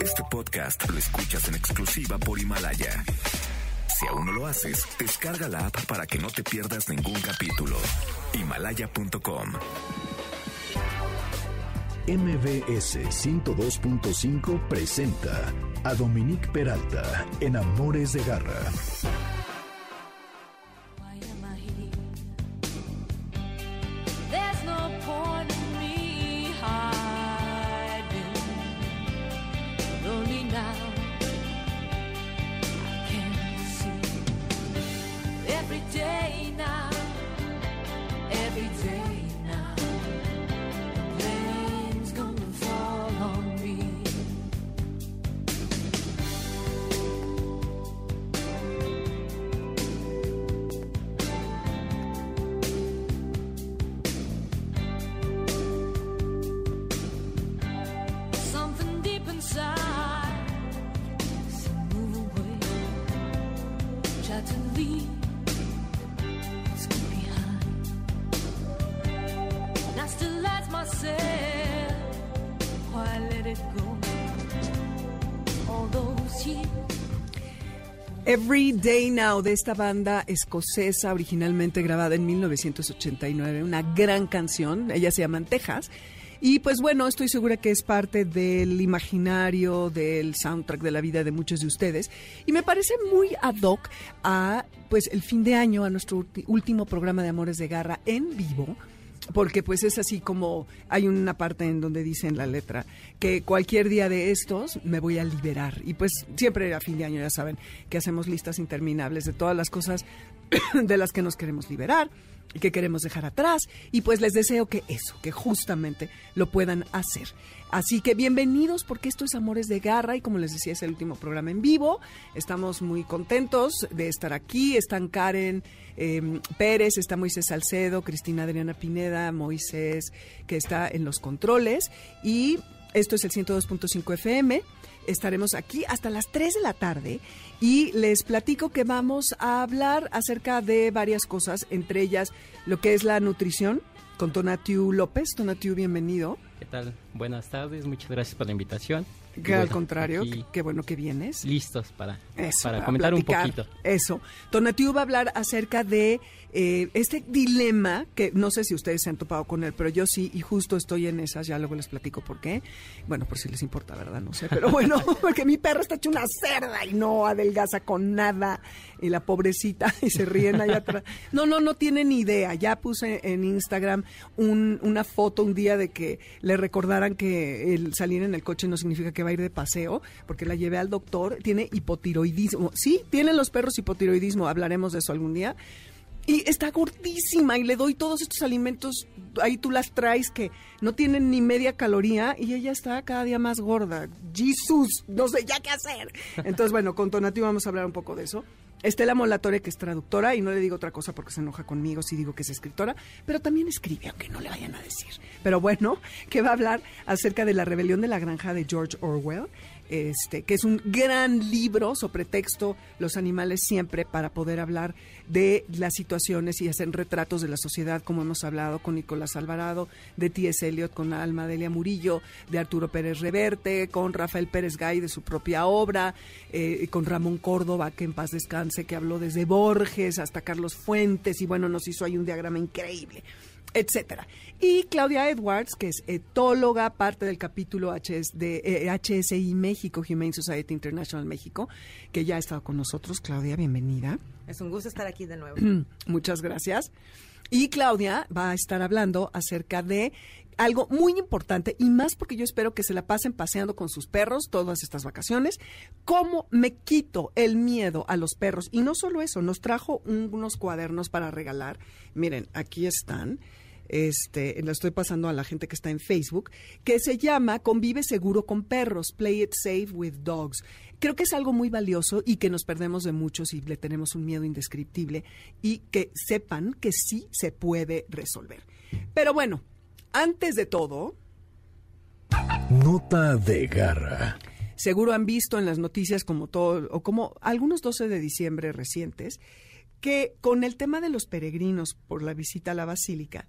Este podcast lo escuchas en exclusiva por Himalaya. Si aún no lo haces, descarga la app para que no te pierdas ningún capítulo. Himalaya.com. MBS 102.5 presenta a Dominique Peralta en Amores de Garra. De esta banda escocesa originalmente grabada en 1989, una gran canción, ella se llama Texas. Y pues bueno, estoy segura que es parte del imaginario, del soundtrack de la vida de muchos de ustedes. Y me parece muy ad hoc a pues el fin de año, a nuestro último programa de Amores de Garra en vivo porque pues es así como hay una parte en donde dice en la letra que cualquier día de estos me voy a liberar. Y pues siempre a fin de año ya saben que hacemos listas interminables de todas las cosas de las que nos queremos liberar y que queremos dejar atrás y pues les deseo que eso, que justamente lo puedan hacer. Así que bienvenidos porque esto es Amores de Garra y como les decía es el último programa en vivo. Estamos muy contentos de estar aquí. Están Karen eh, Pérez, está Moisés Salcedo, Cristina Adriana Pineda, Moisés que está en los controles y esto es el 102.5 FM. Estaremos aquí hasta las 3 de la tarde y les platico que vamos a hablar acerca de varias cosas, entre ellas lo que es la nutrición con Tonatiu López. Tonatiu, bienvenido. ¿Qué tal? Buenas tardes, muchas gracias por la invitación. Que al contrario, qué bueno que vienes. listos para, Eso, para comentar un poquito. Eso. Tonatiu va a hablar acerca de eh, este dilema, que no sé si ustedes se han topado con él, pero yo sí, y justo estoy en esas, ya luego les platico por qué. Bueno, por si les importa, ¿verdad? No sé, pero bueno, porque mi perro está hecho una cerda y no adelgaza con nada, y la pobrecita, y se ríen allá atrás. No, no, no tiene ni idea. Ya puse en Instagram un- una foto un día de que le recordaran que el salir en el coche no significa que va a ir de paseo, porque la llevé al doctor, tiene hipotiroidismo. Sí, tienen los perros hipotiroidismo, hablaremos de eso algún día. Y está gordísima y le doy todos estos alimentos, ahí tú las traes que no tienen ni media caloría y ella está cada día más gorda. Jesús, no sé ya qué hacer. Entonces, bueno, con Tonati vamos a hablar un poco de eso. Estela Molatore, que es traductora, y no le digo otra cosa porque se enoja conmigo si digo que es escritora, pero también escribe, aunque no le vayan a decir. Pero bueno, que va a hablar acerca de la rebelión de la granja de George Orwell, este, que es un gran libro sobre texto, los animales siempre, para poder hablar de las situaciones y hacer retratos de la sociedad, como hemos hablado con Nicolás Alvarado, de T.S. Eliot, con Alma Delia Murillo, de Arturo Pérez Reverte, con Rafael Pérez Gay de su propia obra, eh, con Ramón Córdoba, que en paz descanse, que habló desde Borges hasta Carlos Fuentes, y bueno, nos hizo ahí un diagrama increíble etcétera. Y Claudia Edwards, que es etóloga, parte del capítulo HS de eh, HSI México, Humane Society International México, que ya ha estado con nosotros. Claudia, bienvenida. Es un gusto estar aquí de nuevo. Muchas gracias. Y Claudia va a estar hablando acerca de algo muy importante y más porque yo espero que se la pasen paseando con sus perros todas estas vacaciones. ¿Cómo me quito el miedo a los perros? Y no solo eso, nos trajo un- unos cuadernos para regalar. Miren, aquí están. Este, lo estoy pasando a la gente que está en Facebook, que se llama Convive seguro con perros, Play it safe with dogs. Creo que es algo muy valioso y que nos perdemos de muchos y le tenemos un miedo indescriptible y que sepan que sí se puede resolver. Pero bueno, antes de todo, Nota de garra. seguro han visto en las noticias como todo o como algunos 12 de diciembre recientes que con el tema de los peregrinos por la visita a la basílica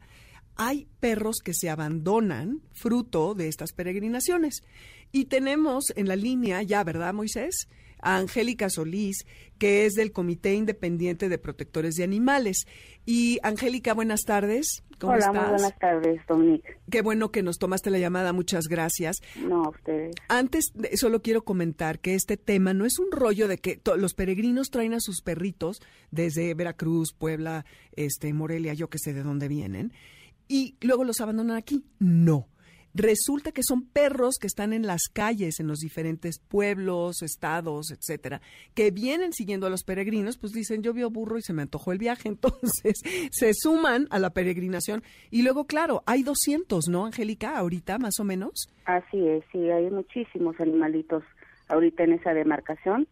hay perros que se abandonan fruto de estas peregrinaciones. Y tenemos en la línea ya, ¿verdad, Moisés? A Angélica Solís, que es del Comité Independiente de Protectores de Animales. Y Angélica, buenas tardes. ¿Cómo Hola, estás? muy buenas tardes, Dominique. Qué bueno que nos tomaste la llamada, muchas gracias. No, a ustedes. Antes, solo quiero comentar que este tema no es un rollo de que los peregrinos traen a sus perritos desde Veracruz, Puebla, este, Morelia, yo que sé de dónde vienen, y luego los abandonan aquí. No. Resulta que son perros que están en las calles, en los diferentes pueblos, estados, etcétera, que vienen siguiendo a los peregrinos, pues dicen, yo veo burro y se me antojó el viaje, entonces se suman a la peregrinación. Y luego, claro, hay 200, ¿no, Angélica? Ahorita, más o menos. Así es, sí, hay muchísimos animalitos ahorita en esa demarcación.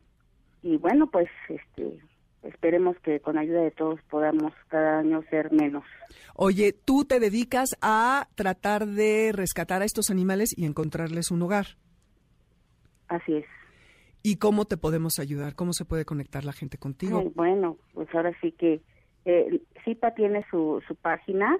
Y bueno, pues este esperemos que con ayuda de todos podamos cada año ser menos. Oye, tú te dedicas a tratar de rescatar a estos animales y encontrarles un hogar. Así es. ¿Y cómo te podemos ayudar? ¿Cómo se puede conectar la gente contigo? Ay, bueno, pues ahora sí que eh, CIPA tiene su, su página,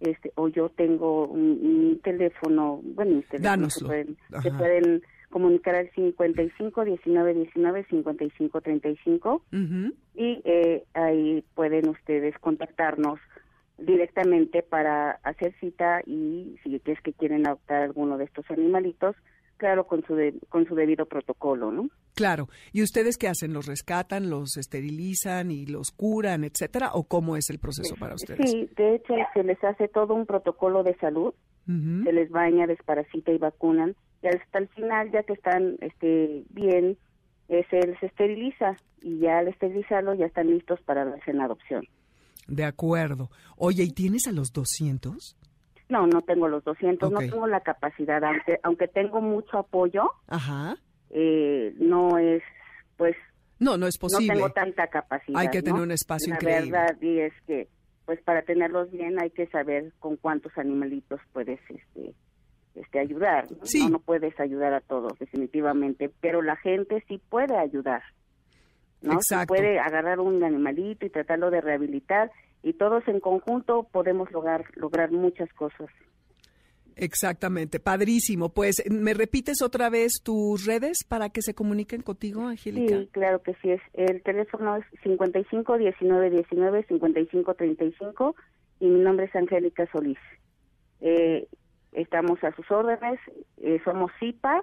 este, o yo tengo un, un teléfono, bueno, mis teléfonos se pueden, se pueden comunicar al 55 19 19 55 35 Ujú. y eh, ahí pueden ustedes contactarnos directamente para hacer cita y si es que quieren adoptar alguno de estos animalitos, claro, con su, de- con su debido protocolo, ¿no? Claro. ¿Y ustedes qué hacen? ¿Los rescatan, los esterilizan y los curan, etcétera? ¿O cómo es el proceso para ustedes? Sí, de hecho se les hace todo un protocolo de salud, Se les baña, desparasita y vacunan, y hasta el final, ya que están este, bien, eh, se les esteriliza y ya al esterilizarlo ya están listos para darse en adopción. De acuerdo. Oye, ¿y tienes a los 200? No, no tengo los 200, Ok. no tengo la capacidad, aunque, aunque tengo mucho apoyo, Ajá. eh, no es, pues, No, no es posible. no tengo tanta capacidad. Hay que ¿no? tener un espacio La increíble. verdad y es que, pues, para tenerlos bien hay que saber con cuántos animalitos puedes, este, este, ayudar. ¿no? Sí. No, no puedes ayudar a todos, definitivamente, pero la gente sí puede ayudar. ¿no? Exacto. puede agarrar un animalito y tratarlo de rehabilitar y todos en conjunto podemos lograr lograr muchas cosas. Exactamente, padrísimo. Pues, ¿me repites otra vez tus redes para que se comuniquen contigo, Angélica? Sí, claro que sí es. El teléfono es 55 19 19 55 35 y mi nombre es Angélica Solís. Eh, estamos a sus órdenes, eh, somos CIPA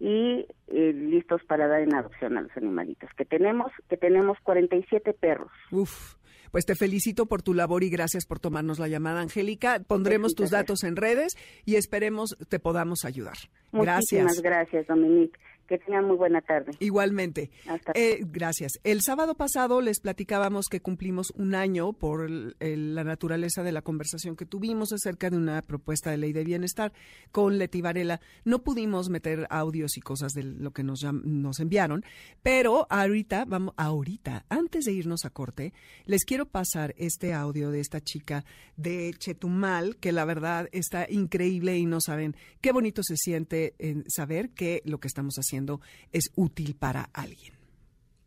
y eh, listos para dar en adopción a los animalitos. Que tenemos que tenemos 47 perros. Uf, pues te felicito por tu labor y gracias por tomarnos la llamada, Angélica. Pondremos tus datos en redes y esperemos te podamos ayudar. Muchísimas Gracias. gracias, Dominique. Que tengan muy buena tarde. Igualmente. Hasta Eh, gracias. El sábado pasado les platicábamos que cumplimos un año por el- el- la naturaleza de la conversación que tuvimos acerca de una propuesta de ley de bienestar con Leti Varela. No pudimos meter audios y cosas de lo que nos, nos enviaron, pero ahorita, vamos, ahorita, antes de irnos a corte, les quiero pasar este audio de esta chica de Chetumal, que la verdad está increíble y no saben qué bonito se siente en saber que lo que estamos haciendo es útil para alguien.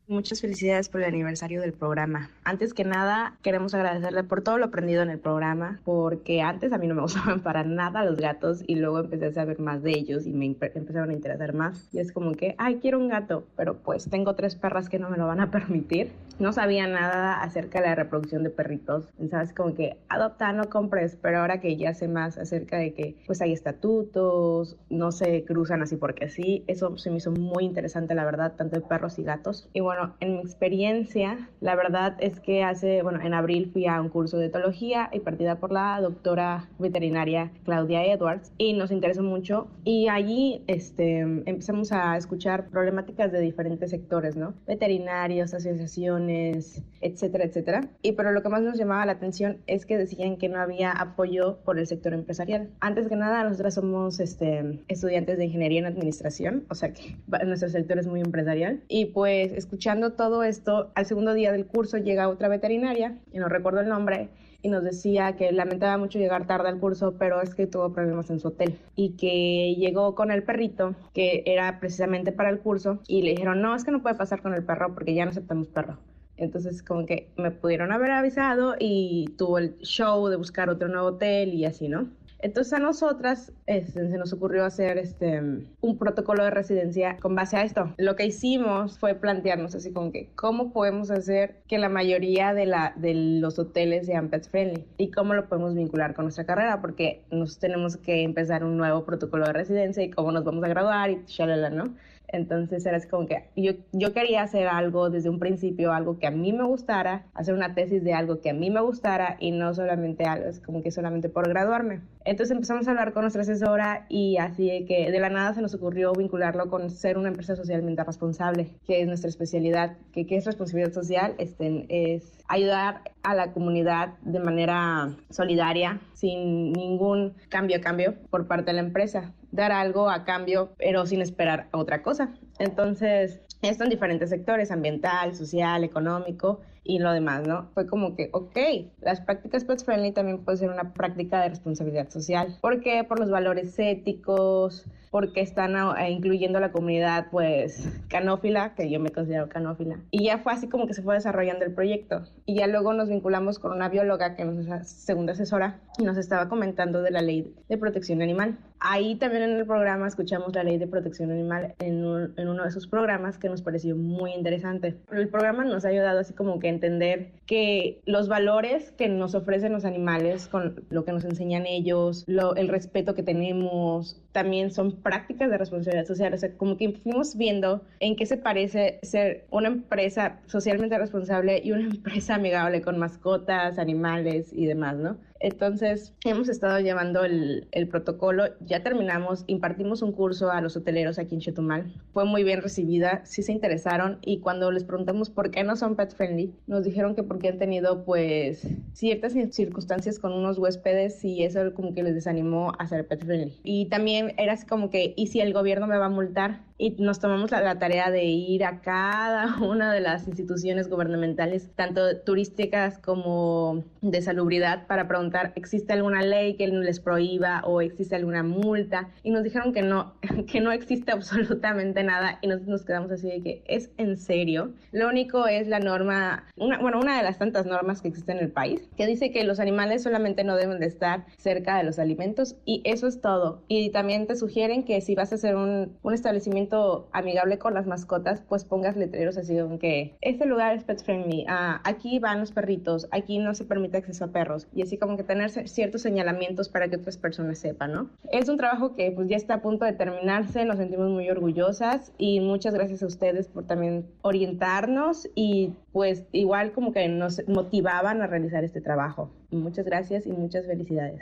Muchas felicidades por el aniversario del programa. Antes que nada, queremos agradecerle por todo lo aprendido en el programa, porque antes a mí no me gustaban para nada los gatos y luego empecé a saber más de ellos y me empe- empezaron a interesar más. Y es como que, ay, quiero un gato, pero pues tengo tres perras que no me lo van a permitir. No sabía nada acerca de la reproducción de perritos. Sabes, como que adopta, no compres, pero ahora que ya sé más acerca de que pues hay estatutos, no se cruzan así porque sí, eso se me hizo muy interesante, la verdad, tanto de perros y gatos. Y bueno, en mi experiencia, la verdad es que hace, bueno, en abril fui a un curso de etología impartida por la doctora veterinaria Claudia Edwards y nos interesó mucho y allí este, empezamos a escuchar problemáticas de diferentes sectores, ¿no? Veterinarios, asociaciones, etcétera, etcétera. Y pero lo que más nos llamaba la atención es que decían que no había apoyo por el sector empresarial. Antes que nada, nosotras somos este, estudiantes de ingeniería en administración, o sea que nuestro sector es muy empresarial. Y pues escuchando todo esto, al segundo día del curso llega otra veterinaria, y no recuerdo el nombre, y nos decía que lamentaba mucho llegar tarde al curso, pero es que tuvo problemas en su hotel y que llegó con el perrito, que era precisamente para el curso, y le dijeron, no, es que no puede pasar con el perro porque ya no aceptamos perro. Entonces como que me pudieron haber avisado y tuvo el show de buscar otro nuevo hotel y así, ¿no? Entonces a nosotras este, se nos ocurrió hacer este, un protocolo de residencia con base a esto. Lo que hicimos fue plantearnos así como que cómo podemos hacer que la mayoría de, la, de los hoteles sean pet friendly y cómo lo podemos vincular con nuestra carrera porque nos tenemos que empezar un nuevo protocolo de residencia y cómo nos vamos a graduar y shalala, ¿no? Entonces era como que yo, yo quería hacer algo desde un principio, algo que a mí me gustara, hacer una tesis de algo que a mí me gustara y no solamente algo, es como que solamente por graduarme. Entonces empezamos a hablar con nuestra asesora y así de que de la nada se nos ocurrió vincularlo con ser una empresa socialmente responsable, que es nuestra especialidad, que qué es responsabilidad social, este, es ayudar a la comunidad de manera solidaria, sin ningún cambio a cambio por parte de la empresa dar algo a cambio, pero sin esperar otra cosa. Entonces, esto en diferentes sectores, ambiental, social, económico y lo demás, ¿no? Fue como que, ok, las prácticas pet friendly también pueden ser una práctica de responsabilidad social. ¿Por qué? Por los valores éticos, porque están incluyendo a la comunidad, pues, canófila, que yo me considero canófila. Y ya fue así como que se fue desarrollando el proyecto. Y ya luego nos vinculamos con una bióloga que nos es segunda asesora y nos estaba comentando de la ley de protección animal. Ahí también en el programa escuchamos la ley de protección animal en, en uno de sus programas que nos pareció muy interesante. El programa nos ha ayudado así como que a entender que los valores que nos ofrecen los animales, con lo que nos enseñan ellos, lo, el respeto que tenemos, también son prácticas de responsabilidad social. O sea, como que fuimos viendo en qué se parece ser una empresa socialmente responsable y una empresa amigable con mascotas, animales y demás, ¿no? Entonces, hemos estado llevando el, protocolo, ya terminamos, impartimos un curso a los hoteleros aquí en Chetumal. Fue muy bien recibida, sí se interesaron y cuando les preguntamos por qué no son pet friendly, nos dijeron que porque han tenido pues ciertas circunstancias con unos huéspedes y eso como que les desanimó a ser pet friendly. Y también era así como que, ¿y si el gobierno me va a multar? Y nos tomamos la, la, tarea de ir a cada una de las instituciones gubernamentales, tanto turísticas como de salubridad, para preguntar, ¿existe alguna ley que les prohíba o existe alguna multa? Y nos dijeron que no, que no existe absolutamente nada y nos quedamos así de que es en serio. Lo único es la norma, una, bueno, una de las tantas normas que existen en el país, que dice que los animales solamente no deben de estar cerca de los alimentos y eso es todo. Y también te sugieren que si vas a hacer un, un establecimiento amigable con las mascotas, pues pongas letreros así como que este lugar es pet friendly, ah, aquí van los perritos, aquí no se permite acceso a perros y así como que tener ciertos señalamientos para que otras personas sepan, ¿no? Es un trabajo que pues ya está a punto de terminarse, nos sentimos muy orgullosas y muchas gracias a ustedes por también orientarnos y pues igual como que nos motivaban a realizar este trabajo. Muchas gracias y muchas felicidades.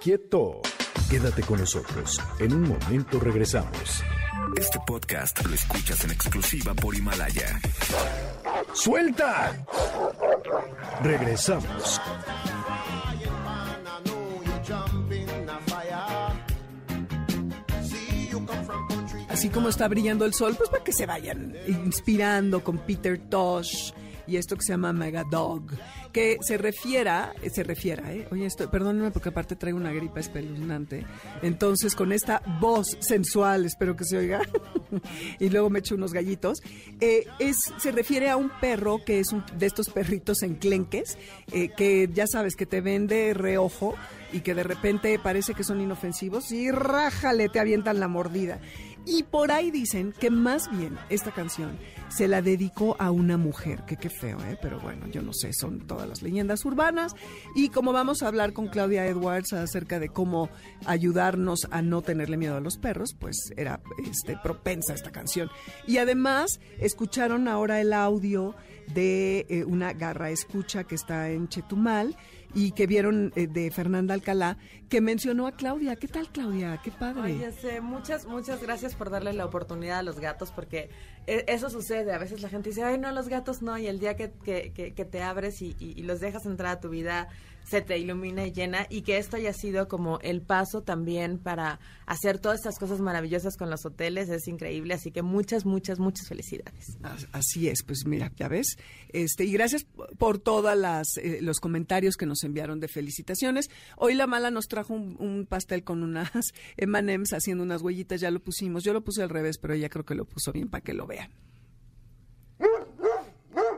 Quieto. Quédate con nosotros. En un momento regresamos. Este podcast lo escuchas en exclusiva por Himalaya. ¡Suelta! Regresamos. Así como está brillando el sol, pues para que se vayan inspirando con Peter Tosh y esto que se llama Mega Dog, que se refiera, se refiera, ¿eh? Oye, perdónenme porque aparte traigo una gripa espeluznante. Entonces, con esta voz sensual, espero que se oiga, y luego me echo unos gallitos, eh, es, se refiere a un perro que es un, de estos perritos enclenques, eh, que ya sabes, que te vende reojo y que de repente parece que son inofensivos y rájale, te avientan la mordida. Y por ahí dicen que más bien esta canción se la dedicó a una mujer, que qué feo, ¿eh? Pero bueno, yo no sé, son todas las leyendas urbanas. Y como vamos a hablar con Claudia Edwards acerca de cómo ayudarnos a no tenerle miedo a los perros, pues era este, propensa esta canción. Y además, escucharon ahora el audio de eh, una garra escucha que está en Chetumal y que vieron eh, de Fernanda Alcalá, que mencionó a Claudia. ¿Qué tal, Claudia? Qué padre. Muchas, muchas gracias por darle la oportunidad a los gatos, porque e, eso sucede. A veces la gente dice, ay, no, los gatos no, y el día que, que, te abres y, y los dejas entrar a tu vida, se te ilumina y llena y que esto haya sido como el paso también para hacer todas estas cosas maravillosas con los hoteles es increíble, así que muchas, muchas, muchas felicidades. Así es, pues mira, ya ves, este y gracias por todos eh, los comentarios que nos enviaron de felicitaciones. Hoy la mala nos trajo un, un pastel con unas M&M's haciendo unas huellitas, ya lo pusimos, yo lo puse al revés, pero ella creo que lo puso bien para que lo vean.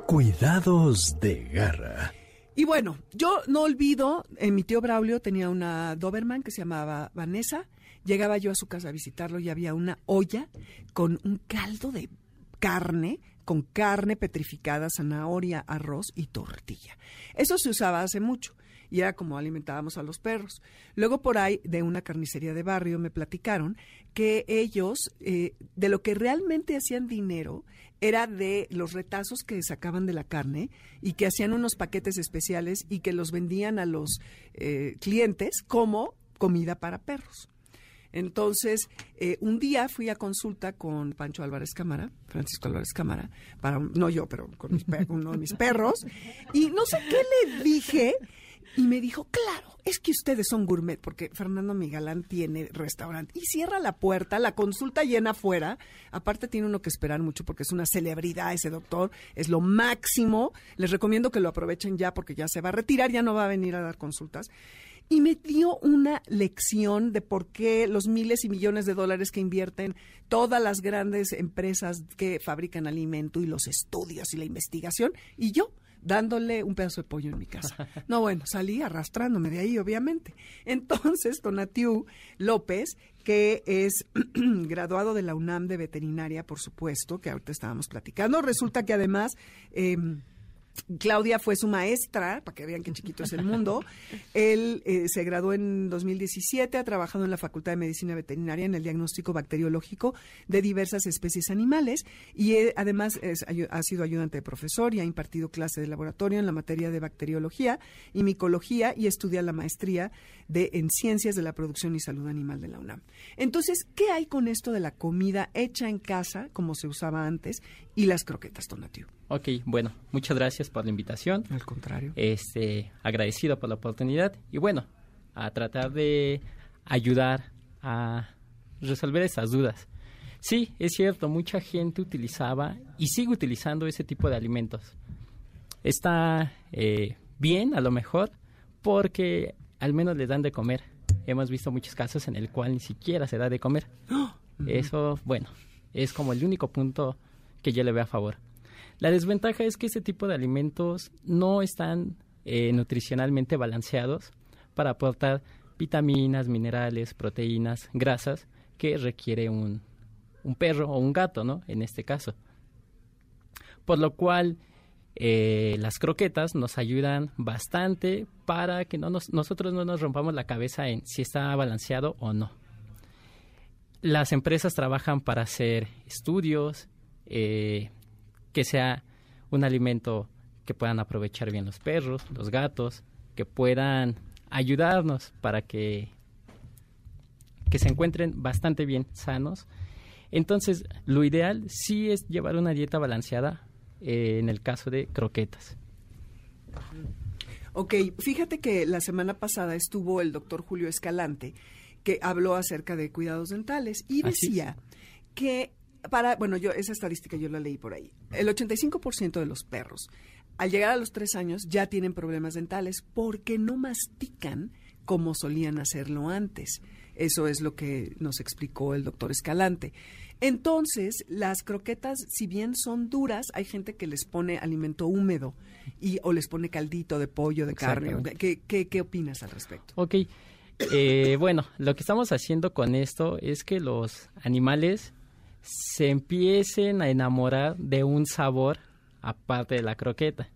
Cuidados de garra. Y bueno, yo no olvido, eh, mi tío Braulio tenía una Doberman que se llamaba Vanessa. Llegaba yo a su casa a visitarlo y había una olla con un caldo de carne, con carne petrificada, zanahoria, arroz y tortilla. Eso se usaba hace mucho y era como alimentábamos a los perros. Luego por ahí, de una carnicería de barrio, me platicaron que ellos, eh, de lo que realmente hacían dinero, era de los retazos que sacaban de la carne y que hacían unos paquetes especiales y que los vendían a los eh, clientes como comida para perros. Entonces, eh, un día fui a consulta con Pancho Álvarez Cámara, Francisco Álvarez Cámara, para, no yo, pero con mis uno de mis perros, y no sé qué le dije, y me dijo, claro, es que ustedes son gourmet, porque Fernando Migalán tiene restaurante. Y cierra la puerta, la consulta llena afuera. Aparte tiene uno que esperar mucho porque es una celebridad ese doctor, es lo máximo. Les recomiendo que lo aprovechen ya porque ya se va a retirar, ya no va a venir a dar consultas. Y me dio una lección de por qué los miles y millones de dólares que invierten todas las grandes empresas que fabrican alimento y los estudios y la investigación, y yo dándole un pedazo de pollo en mi casa. No, bueno, salí arrastrándome de ahí, obviamente. Entonces, Tonatiu López, que es graduado de la UNAM de veterinaria, por supuesto, que ahorita estábamos platicando, resulta que además... eh, Claudia fue su maestra, para que vean qué chiquito es el mundo. Él eh, se graduó en 2017, ha trabajado en la Facultad de Medicina Veterinaria en el diagnóstico bacteriológico de diversas especies animales y eh, además es ha sido ayudante de profesor y ha impartido clase de laboratorio en la materia de bacteriología y micología y estudia la maestría de, en ciencias de la producción y salud animal de la UNAM. Entonces, ¿qué hay con esto de la comida hecha en casa, como se usaba antes, y las croquetas, Tonatiuh? Ok, bueno, muchas gracias por la invitación. Al contrario. Este, agradecido por la oportunidad y bueno, a tratar de ayudar a resolver esas dudas. Sí, es cierto, mucha gente utilizaba y sigue utilizando ese tipo de alimentos. Está eh, bien, a lo mejor, porque al menos les dan de comer. Hemos visto muchos casos en el cual ni siquiera se da de comer. Eso, bueno, es como el único punto que yo le veo a favor. La desventaja es que este tipo de alimentos no están eh, nutricionalmente balanceados para aportar vitaminas, minerales, proteínas, grasas que requiere un, un perro o un gato, ¿no? En este caso. Por lo cual, eh, las croquetas nos ayudan bastante para que no nos- nosotros no nos rompamos la cabeza en si está balanceado o no. Las empresas trabajan para hacer estudios, eh, que sea un alimento que puedan aprovechar bien los perros, los gatos, que puedan ayudarnos para que, que se encuentren bastante bien sanos. Entonces, lo ideal sí es llevar una dieta balanceada eh, en el caso de croquetas. Ok, fíjate que la semana pasada estuvo el doctor Julio Escalante, que habló acerca de cuidados dentales y es. decía que para, bueno, yo esa estadística yo la leí por ahí, el 85% de los perros al llegar a los tres años ya tienen problemas dentales porque no mastican como solían hacerlo antes. Eso es lo que nos explicó el doctor Escalante. Entonces, las croquetas, si bien son duras, hay gente que les pone alimento húmedo y, o les pone caldito de pollo, de carne. ¿Qué, qué, qué opinas al respecto? Ok, eh, bueno, lo que estamos haciendo con esto es que los animales se empiecen a enamorar de un sabor aparte de la croqueta.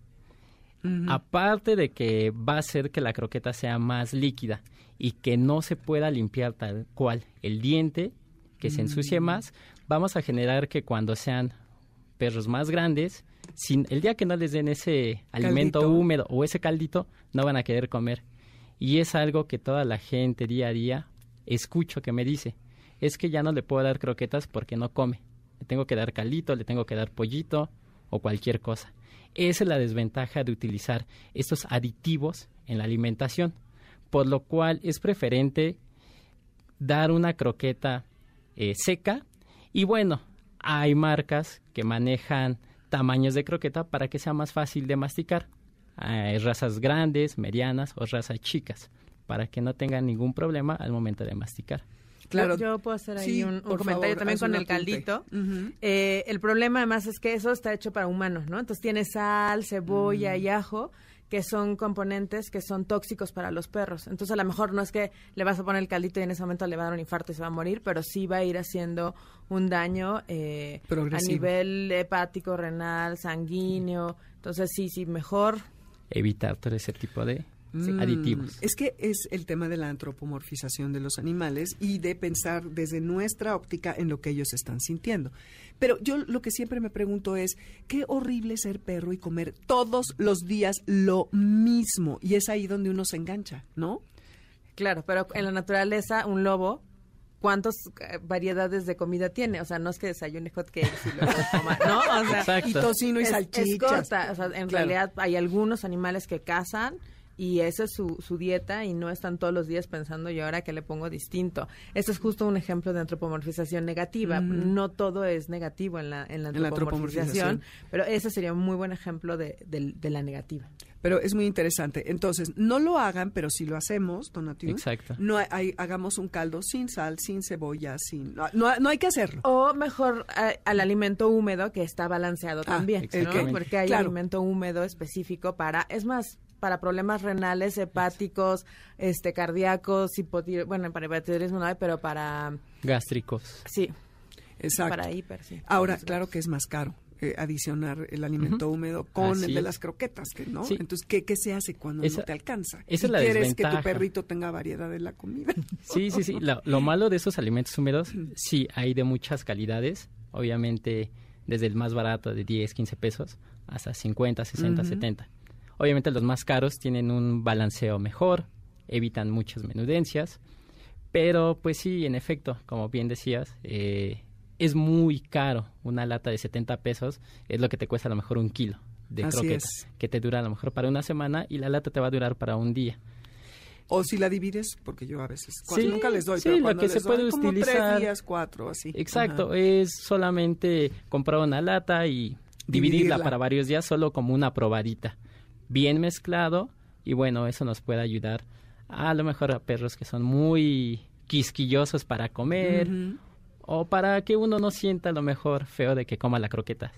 Aparte de que va a hacer que la croqueta sea más líquida y que no se pueda limpiar tal cual el diente, que se ensucie más, vamos a generar que cuando sean perros más grandes, sin, el día que no les den ese alimento húmedo o ese caldito, no van a querer comer. Y es algo que toda la gente día a día escucho que me dice, es que ya no le puedo dar croquetas porque no come. Le tengo que dar caldito, le tengo que dar pollito o cualquier cosa. Esa es la desventaja de utilizar estos aditivos en la alimentación, por lo cual es preferente dar una croqueta eh, seca y bueno, hay marcas que manejan tamaños de croqueta para que sea más fácil de masticar. Hay razas grandes, medianas o razas chicas para que no tengan ningún problema al momento de masticar. Claro. Yo, yo puedo hacer ahí Sí, un, comentario favor, también con el apunte. caldito. Eh, el problema además es que eso está hecho para humanos, ¿no? Entonces tiene sal, cebolla Mm. y ajo que son componentes que son tóxicos para los perros. Entonces a lo mejor no es que le vas a poner el caldito y en ese momento le va a dar un infarto y se va a morir, pero sí va a ir haciendo un daño eh, a nivel hepático, renal, sanguíneo. Entonces sí, sí, mejor Evitar todo ese tipo de Mm, aditivos. Es que es el tema de la antropomorfización de los animales y de pensar desde nuestra óptica en lo que ellos están sintiendo. Pero yo lo que siempre me pregunto es, qué horrible ser perro y comer todos los días lo mismo. Y es ahí donde uno se engancha, ¿no? Claro, pero en la naturaleza un lobo, ¿cuántas eh, variedades de comida tiene? O sea, no es que desayune hot cakes y luego coma, ¿no? O sea, Exacto. Y tocino y es, es salchichas. corta. O sea, en Claro. realidad hay algunos animales que cazan y esa es su, su dieta y no están todos los días pensando yo ahora que le pongo distinto. Este es justo un ejemplo de antropomorfización negativa. No todo es negativo en la, en la En la antropomorfización, pero ese sería un muy buen ejemplo de, de- de la negativa. Pero es muy interesante. Entonces, no lo hagan, pero si lo hacemos, Donatiu, Exacto. no hay- hay- hagamos un caldo sin sal, sin cebolla, sin... No, no, no hay que hacerlo. O mejor a- al alimento húmedo que está balanceado Ah, también. Porque hay Claro. alimento húmedo específico para, es más, para problemas renales, hepáticos, este, cardíacos, hipotir bueno, para hipotiroidismo no hay, pero para, Gástricos. sí, Exacto. para hiper, sí. Ahora, claro que es más caro eh, adicionar el alimento húmedo con Así el de es. las croquetas, que ¿no? Sí. Entonces, ¿qué, qué se hace cuando Esa- no te alcanza? esa es la quieres que tu desventaja. perrito tenga variedad de la comida. Sí, sí, sí. Lo, lo malo de esos alimentos húmedos, sí, hay de muchas calidades. Obviamente, desde el más barato de 10, 15 pesos hasta 50, 60, 70. Obviamente, los más caros tienen un balanceo mejor, evitan muchas menudencias. Pero, pues sí, en efecto, como bien decías, eh, es muy caro. Una lata de 70 pesos es lo que te cuesta a lo mejor un kilo de Así croquetas, es. que te dura a lo mejor para una semana y la lata te va a durar para un día. O si la divides, porque yo a veces, cuando Sí, nunca les doy, sí, pero lo que les se puede como utilizar- tres días, cuatro, así. Exacto, Ajá. es solamente comprar una lata y dividirla, Dividirla. para varios días solo como una probadita. Bien mezclado y bueno, eso nos puede ayudar a, lo mejor a perros que son muy quisquillosos para comer o para que uno no sienta a lo mejor feo de que coma la croqueta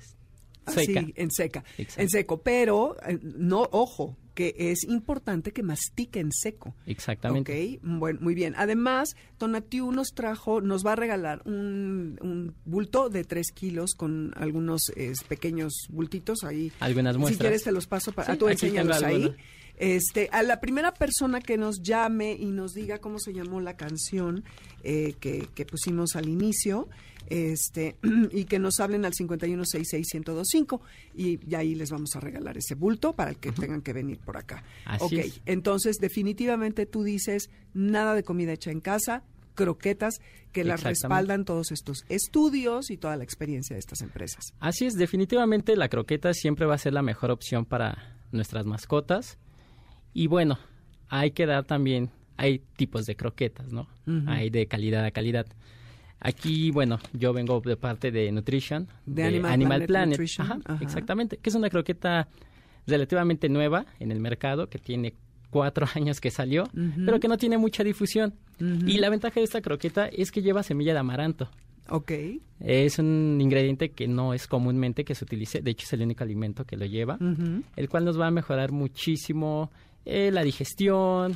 seca. Así, en seca. Exacto. En seco, pero eh, no, ojo, que es importante que mastique en seco. Exactamente. Ok, bueno, muy bien. Además, Tonatiu nos trajo, nos va a regalar un, un bulto de tres kilos con algunos eh, pequeños bultitos ahí. Algunas Si muestras. quieres te los paso para Sí, tú enséñalos ahí. Este, a la primera persona que nos llame y nos diga cómo se llamó la canción eh, que, que pusimos al inicio, este, y que nos hablen al 51661025 y, y ahí les vamos a regalar ese bulto para el que tengan que venir por acá. Así ok, es. entonces definitivamente tú dices nada de comida hecha en casa, croquetas que las respaldan todos estos estudios y toda la experiencia de estas empresas. Así es, definitivamente la croqueta siempre va a ser la mejor opción para nuestras mascotas. Y bueno, hay que dar también, hay tipos de croquetas, ¿no? Hay de calidad a calidad. Aquí, bueno, yo vengo de parte de Nutrition, De Animal Planet Nutrition, Ajá, ajá. exactamente, que es una croqueta relativamente nueva en el mercado, que tiene cuatro años que salió, pero que no tiene mucha difusión. Y la ventaja de esta croqueta es que lleva semilla de amaranto. Ok, Es un ingrediente que no es comúnmente que se utilice, de hecho es el único alimento que lo lleva, el cual nos va a mejorar muchísimo eh, la digestión,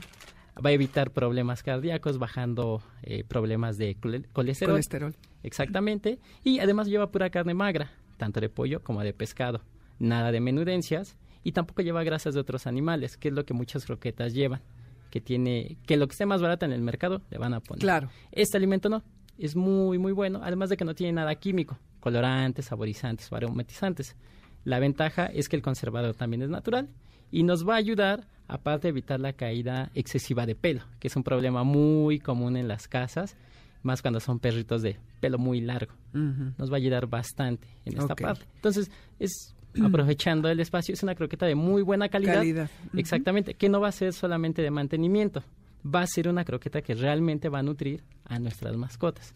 va a evitar problemas cardíacos, bajando eh, problemas de cole- colesterol. colesterol. Exactamente, y además lleva pura carne magra, tanto de pollo como de pescado, nada de menudencias y tampoco lleva grasas de otros animales, que es lo que muchas croquetas llevan, que tiene que lo que esté más barato en el mercado le van a poner. Claro. Este alimento no, es muy muy bueno, además de que no tiene nada químico, colorantes, saborizantes o aromatizantes. La ventaja es que el conservador también es natural y nos va a ayudar aparte de evitar la caída excesiva de pelo, que es un problema muy común en las casas, más cuando son perritos de pelo muy largo. Nos va a ayudar bastante en esta parte. Entonces, es aprovechando el espacio, es una croqueta de muy buena calidad. Calidad. Exactamente, que no va a ser solamente de mantenimiento, va a ser una croqueta que realmente va a nutrir a nuestras mascotas.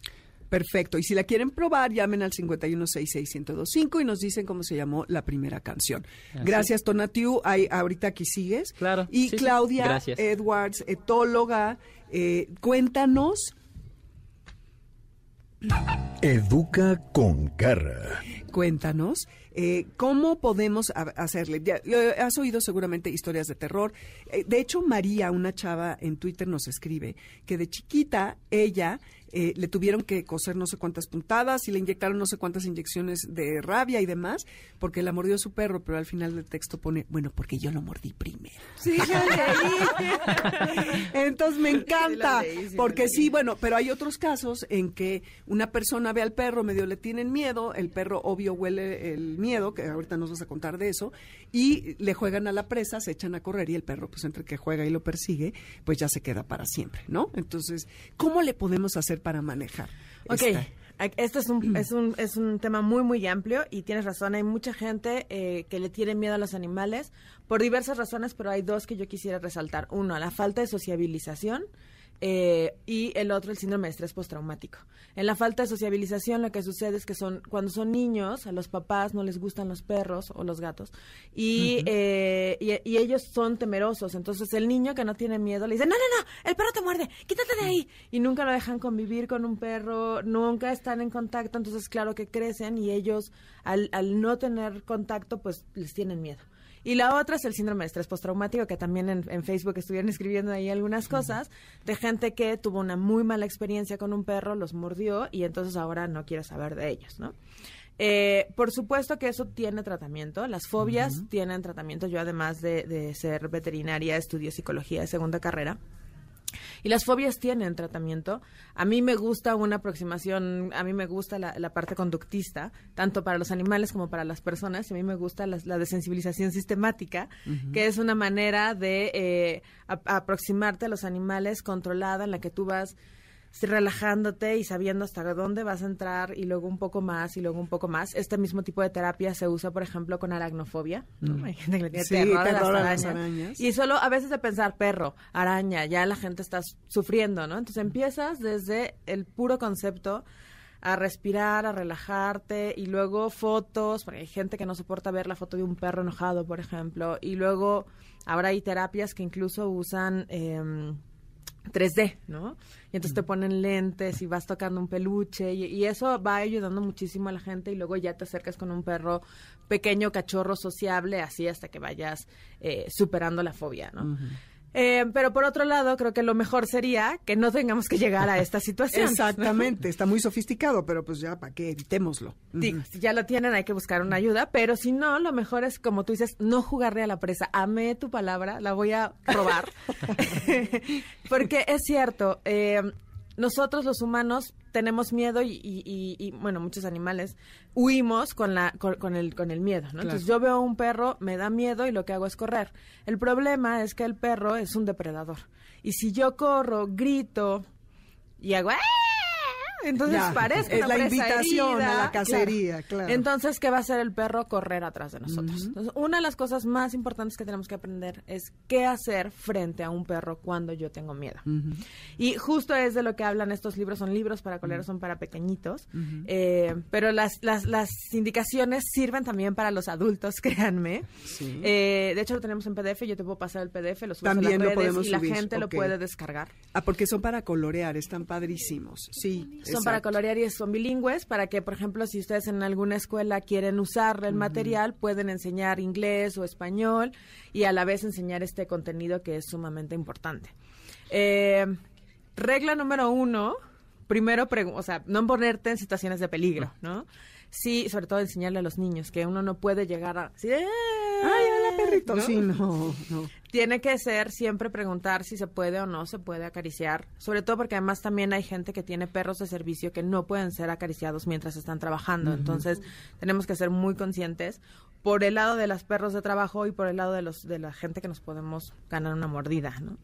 Perfecto. Y si la quieren probar, llamen al 51661025 y nos dicen cómo se llamó la primera canción. Así Gracias, Tonatiu. Ay, ahorita aquí sigues. Claro, Y sí. Claudia. Edwards, etóloga, eh, cuéntanos Educa con garra. Cuéntanos, eh, ¿cómo podemos ha- hacerle? Ya, has oído seguramente historias de terror. Eh, de hecho, María, una chava en Twitter, nos escribe que de chiquita ella eh, le tuvieron que coser no sé cuántas puntadas y le inyectaron no sé cuántas inyecciones de rabia y demás porque la mordió su perro, pero al final del texto pone, bueno, porque yo lo mordí primero. Sí, yo leí. Entonces me encanta, Sí, lo leí, sí, lo porque sí, bueno, pero hay otros casos en que una persona ve al perro, medio le tienen miedo, el perro obvio huele el miedo, que ahorita nos vas a contar de eso, y le juegan a la presa, se echan a correr y el perro, pues entre que juega y lo persigue, pues ya se queda para siempre, ¿no? Entonces, ¿cómo le podemos hacer para manejar? Ok, esta- a- esto es un, es, un, es un tema muy, muy amplio y tienes razón, hay mucha gente eh, que le tiene miedo a los animales por diversas razones, pero hay dos que yo quisiera resaltar. Uno, la falta de sociabilización eh, y el otro, el síndrome de estrés postraumático. En la falta de sociabilización lo que sucede es que son cuando son niños, a los papás no les gustan los perros o los gatos y, eh, y, y ellos son temerosos. Entonces el niño que no tiene miedo le dice, no, no, no, el perro te muerde, quítate de ahí. Y nunca lo dejan convivir con un perro, nunca están en contacto. Entonces claro que crecen y ellos al, al no tener contacto pues les tienen miedo. Y la otra es el síndrome de estrés postraumático, que también en, en Facebook estuvieron escribiendo ahí algunas cosas, de gente que tuvo una muy mala experiencia con un perro, los mordió y entonces ahora no quiere saber de ellos, ¿no? Eh, por supuesto que eso tiene tratamiento, las fobias tienen tratamiento, yo además de, de ser veterinaria estudio psicología de segunda carrera. Y las fobias tienen tratamiento. A mí me gusta una aproximación, a mí me gusta la, la parte conductista, tanto para los animales como para las personas. Y a mí me gusta la, desensibilización sistemática, que es una manera de eh, a- aproximarte a los animales controlada, en la que tú vas relajándote y sabiendo hasta dónde vas a entrar y luego un poco más y luego un poco más. Este mismo tipo de terapia se usa, por ejemplo, con aracnofobia. ¿no? Hay gente que le tiene Sí, terror, a las terror a las arañas. arañas. Y solo a veces de pensar perro, araña, ya la gente está sufriendo, ¿no? Entonces empiezas desde el puro concepto a respirar, a relajarte y luego fotos, porque hay gente que no soporta ver la foto de un perro enojado, por ejemplo, y luego ahora hay terapias que incluso usan em, 3D, ¿no? Y entonces te ponen lentes y vas tocando un peluche y, y eso va ayudando muchísimo a la gente y luego ya te acercas con un perro pequeño, cachorro, sociable, así hasta que vayas eh, superando la fobia, ¿no? Eh, pero por otro lado, creo que lo mejor sería que no tengamos que llegar a esta situación. Exactamente, está muy sofisticado, pero pues ya, ¿para qué? Evitémoslo. Digo, si ya lo tienen, hay que buscar una ayuda, pero si no, lo mejor es, como tú dices, no jugarle a la presa. Amé tu palabra, la voy a robar. Porque es cierto, eh, nosotros los humanos tenemos miedo y, y- y- y, bueno, muchos animales huimos con, la, con, con el, con el miedo, ¿no? Entonces yo veo un perro, me da miedo y lo que hago es correr. El problema es que el perro es un depredador. Y si yo corro, grito y hago... "¡Ah!", Entonces Ya, parezco es una la invitación a la cacería, claro. Entonces, ¿qué va a hacer el perro? Correr atrás de nosotros. Entonces, una de las cosas más importantes que tenemos que aprender es qué hacer frente a un perro cuando yo tengo miedo. Y justo es de lo que hablan estos libros. Son libros para coleros, son para pequeñitos. Eh, pero las, las, las indicaciones sirven también para los adultos, créanme. Eh, de hecho, lo tenemos en PDF. Yo te puedo pasar el PDF, lo subes También a lo las redes podemos y la gente lo puede descargar. Ah, porque son para colorear, están padrísimos. Sí, Son para colorear y son bilingües para que, por ejemplo, si ustedes en alguna escuela quieren usar el material, pueden enseñar inglés o español y a la vez enseñar este contenido que es sumamente importante. Eh, regla número uno, primero, o sea, no ponerte en situaciones de peligro, ¿no? Sí, sobre todo enseñarle a los niños que uno no puede llegar a... de, Ay, hola perrito. ¿no? Sí, no, no. Tiene que ser siempre preguntar si se puede o no se puede acariciar, sobre todo porque además también hay gente que tiene perros de servicio que no pueden ser acariciados mientras están trabajando, entonces tenemos que ser muy conscientes por el lado de los perros de trabajo y por el lado de los de la gente que nos podemos ganar una mordida, ¿no?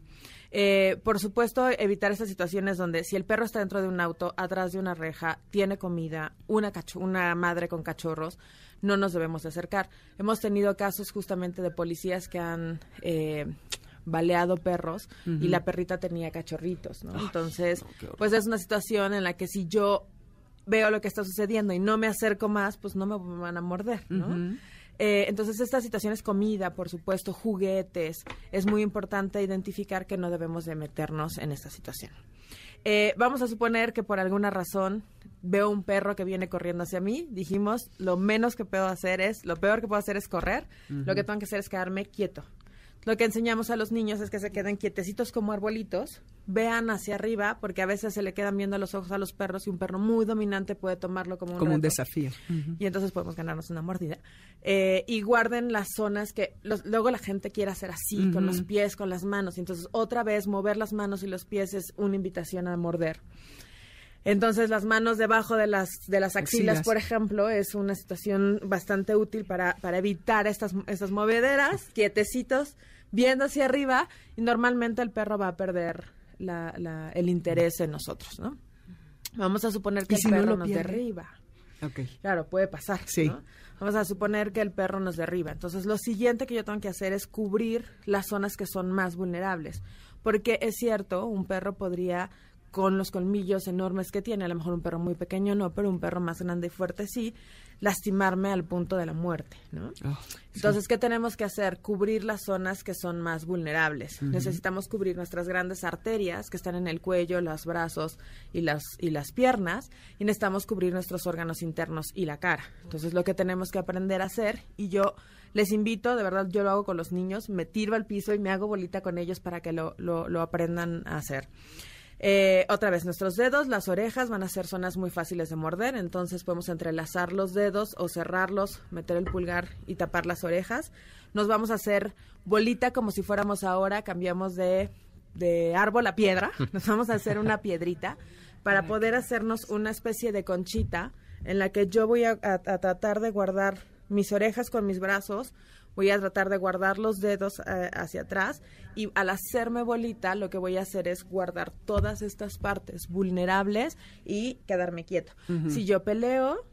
Eh, por supuesto, evitar esas situaciones donde si el perro está dentro de un auto, atrás de una reja, tiene comida, una, cacho- una madre con cachorros, no nos debemos de acercar. Hemos tenido casos justamente de policías que han eh, baleado perros y la perrita tenía cachorritos, ¿no? Entonces, pues es una situación en la que si yo veo lo que está sucediendo y no me acerco más, pues no me van a morder, ¿no? Eh, entonces, esta situación es comida, por supuesto, juguetes. Es muy importante identificar que no debemos de meternos en esta situación. Eh, vamos a suponer que por alguna razón veo un perro que viene corriendo hacia mí, dijimos, lo menos que puedo hacer es, lo peor que puedo hacer es correr, lo que tengo que hacer es quedarme quieto. Lo que enseñamos a los niños es que se queden quietecitos como arbolitos, vean hacia arriba, porque a veces se le quedan viendo los ojos a los perros y un perro muy dominante puede tomarlo como un, Como un reto desafío. y entonces podemos ganarnos una mordida. Eh, y guarden las zonas que los- luego la gente quiere hacer así, con los pies, con las manos. Y entonces otra vez mover las manos y los pies es una invitación a morder. Entonces las manos debajo de las, de las axilas, Axilas. por ejemplo, es una situación bastante útil para, para evitar estas, estas movederas, quietecitos, viendo hacia arriba, y normalmente el perro va a perder la- la- el interés en nosotros, ¿no? Vamos a suponer que ¿Y el si no perro lo nos pierde? derriba. Ok. Claro, puede pasar. Sí. ¿no? Vamos a suponer que el perro nos derriba. Entonces, lo siguiente que yo tengo que hacer es cubrir las zonas que son más vulnerables. Porque es cierto, un perro podría, con los colmillos enormes que tiene, a lo mejor un perro muy pequeño no, pero un perro más grande y fuerte sí, lastimarme al punto de la muerte, ¿no? Oh, Entonces, ¿qué tenemos que hacer? Cubrir las zonas que son más vulnerables. Necesitamos cubrir nuestras grandes arterias que están en el cuello, los brazos y las, y las piernas. Y necesitamos cubrir nuestros órganos internos y la cara. Entonces, lo que tenemos que aprender a hacer, y yo les invito, de verdad, yo lo hago con los niños, me tiro al piso y me hago bolita con ellos para que lo, lo, lo aprendan a hacer. Eh, otra vez, nuestros dedos, las orejas van a ser zonas muy fáciles de morder, entonces podemos entrelazar los dedos o cerrarlos, meter el pulgar y tapar las orejas. Nos vamos a hacer bolita como si fuéramos ahora, cambiamos de, de árbol a piedra, nos vamos a hacer una piedrita para poder hacernos una especie de conchita en la que yo voy a, a- a tratar de guardar mis orejas con mis brazos, voy a tratar de guardar los dedos eh, hacia atrás y al hacerme bolita lo que voy a hacer es guardar todas estas partes vulnerables y quedarme quieto. Si yo peleo,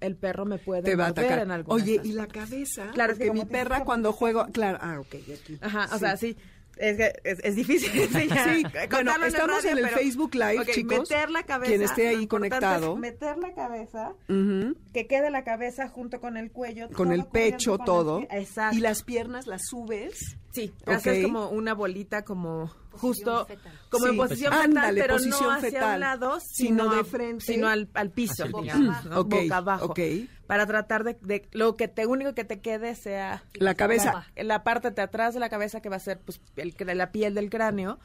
el perro me puede Te va a morder atacar. en algunas Oye. ¿y la cabeza? Claro, es que Porque mi perra cuando juego... Claro, ah, ok, aquí. Ajá, o Sí. sea, sí. Es, que es, es difícil. Sí, bueno, en el estamos radio, en el pero- Facebook Live, chicos. Meter la cabeza. Quien esté ahí conectado. Meter la cabeza, que quede la cabeza junto con el cuello. Con el pecho, con todo. el. Exacto. Y las piernas las subes. Sí, haces como una bolita, como justo, como en posición Pues, fetal, ándale, pero posición no hacia fetal, un lado, sino sino, de a- frente. sino al, al piso, Hacia. Ok, boca abajo, para tratar de, de lo que te único que te quede sea La cabeza. la, la parte de atrás de la cabeza que va a ser pues el, la piel del cráneo,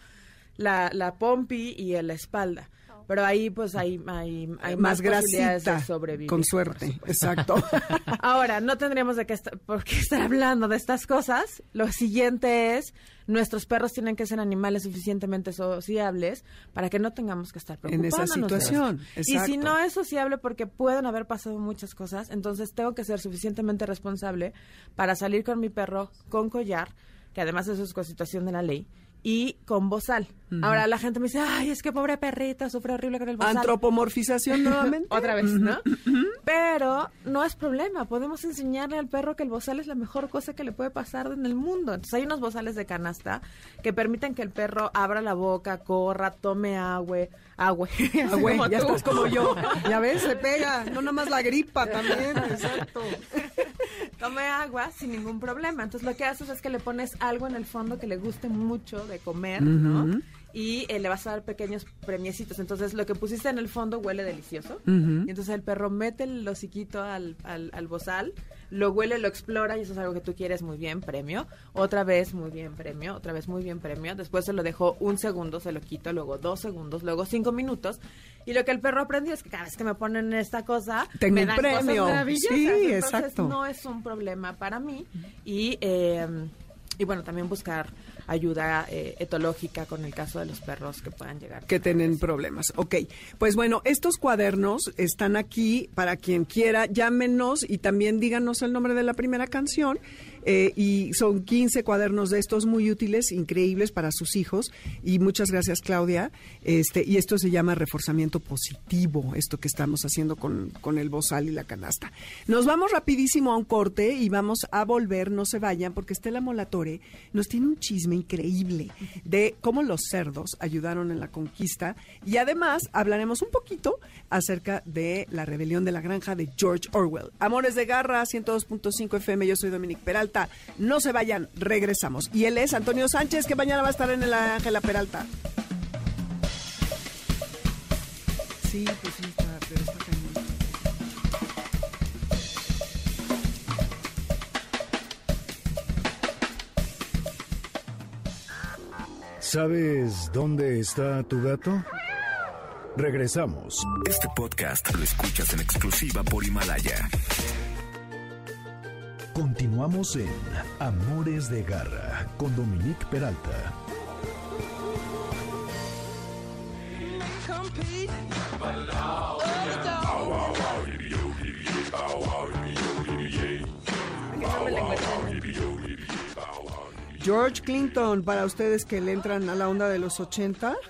la, la pompi y la espalda. Pero ahí pues hay, hay, hay más más, posibilidades de sobrevivir. Con suerte. Exacto. Ahora, no tendríamos de qué estar, por qué estar hablando de estas cosas. Lo siguiente es, nuestros perros tienen que ser animales suficientemente sociables para que no tengamos que estar En esa preocupándonos. situación. Y si no es sociable porque pueden haber pasado muchas cosas, entonces tengo que ser suficientemente responsable para salir con mi perro con collar, que además eso es constitución de la ley, y con bozal. Ahora la gente me dice, ay, es que pobre perrita, sufre horrible con el bozal. Antropomorfización nuevamente. Otra vez, ¿no? Pero no es problema. Podemos enseñarle al perro que el bozal es la mejor cosa que le puede pasar en el mundo. Entonces hay unos bozales de canasta que permiten que el perro abra la boca, corra, tome agua, agua. Como ya tú. estás como yo. Ya ves, se pega. No nomás la gripa también. Exacto. Tome agua sin ningún problema. Entonces lo que haces es que le pones algo en el fondo que le guste mucho de comer, ¿no? Y eh, le vas a dar pequeños premiecitos. Entonces lo que pusiste en el fondo huele delicioso. Y entonces el perro mete el hociquito al, al, al bozal, lo huele, lo explora y eso es algo que tú quieres muy bien, premio. Otra vez muy bien, premio. Otra vez muy bien, premio. Después se lo dejo un segundo, se lo quito, luego dos segundos, luego cinco minutos. Y lo que el perro aprendió es que cada vez que me ponen esta cosa, Tengo me un dan premio. cosas maravillosas. Sí, Entonces, exacto. no es un problema para mí y eh, y bueno también buscar ayuda eh, etológica con el caso de los perros que puedan llegar que tienen problemas. Ok, pues bueno, estos cuadernos están aquí para quien quiera, llámenos y también díganos el nombre de la primera canción. Eh, y son 15 cuadernos de estos muy útiles, increíbles para sus hijos. Y muchas gracias, Claudia. Este, y esto se llama reforzamiento positivo, esto que estamos haciendo con, con el bozal y la canasta. Nos vamos rapidísimo a un corte y vamos a volver, no se vayan, porque Estela Molatore nos tiene un chisme increíble de cómo los cerdos ayudaron en la conquista y además hablaremos un poquito acerca de la rebelión de la granja de George Orwell. Amores de Garra, 102.5 FM, yo soy Dominique Peralta. No se vayan, regresamos. Y él es Antonio Sánchez, que mañana va a estar en el Ángela Peralta. Sí, pues está, ¿Sabes dónde está tu gato? Regresamos. Este podcast lo escuchas en exclusiva por Himalaya. Continuamos en Amores de Garra con Dominique Peralta. George Clinton, para ustedes que le entran a la onda de los 80.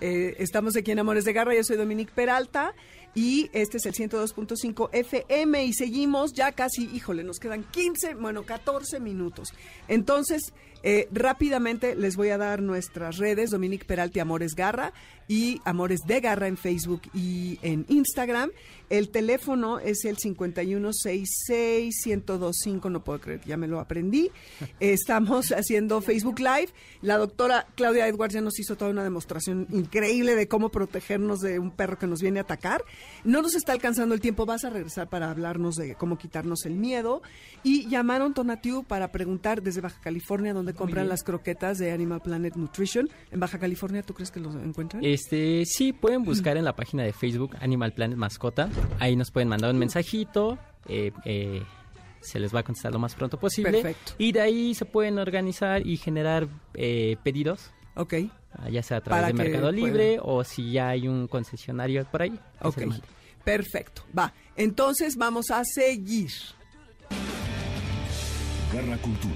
Eh, estamos aquí en Amores de Garra, yo soy Dominique Peralta y este es el 102.5 FM y seguimos ya casi, híjole, nos quedan 15, bueno, 14 minutos. Entonces, eh, rápidamente les voy a dar nuestras redes, Dominique Peralta Amores Garra y Amores de Garra en Facebook y en Instagram. El teléfono es el 5166-1025, no puedo creer, ya me lo aprendí. Estamos haciendo Facebook Live. La doctora Claudia Edwards ya nos hizo toda una demostración increíble de cómo protegernos de un perro que nos viene a atacar. No nos está alcanzando el tiempo, vas a regresar para hablarnos de cómo quitarnos el miedo. Y llamaron Tonatiu para preguntar desde Baja California dónde compran las croquetas de Animal Planet Nutrition. En Baja California, ¿tú crees que los encuentran? Este, sí, pueden buscar en la página de Facebook Animal Planet Mascota. Ahí nos pueden mandar un mensajito. eh, eh, se les va a contestar lo más pronto posible. Perfecto. Y de ahí se pueden organizar y generar eh, pedidos, Ok. ah, ya sea a través Para de Mercado Libre o si ya hay un concesionario por ahí. Ok, se le mande. perfecto. Va, entonces vamos a seguir. Garra Cultura.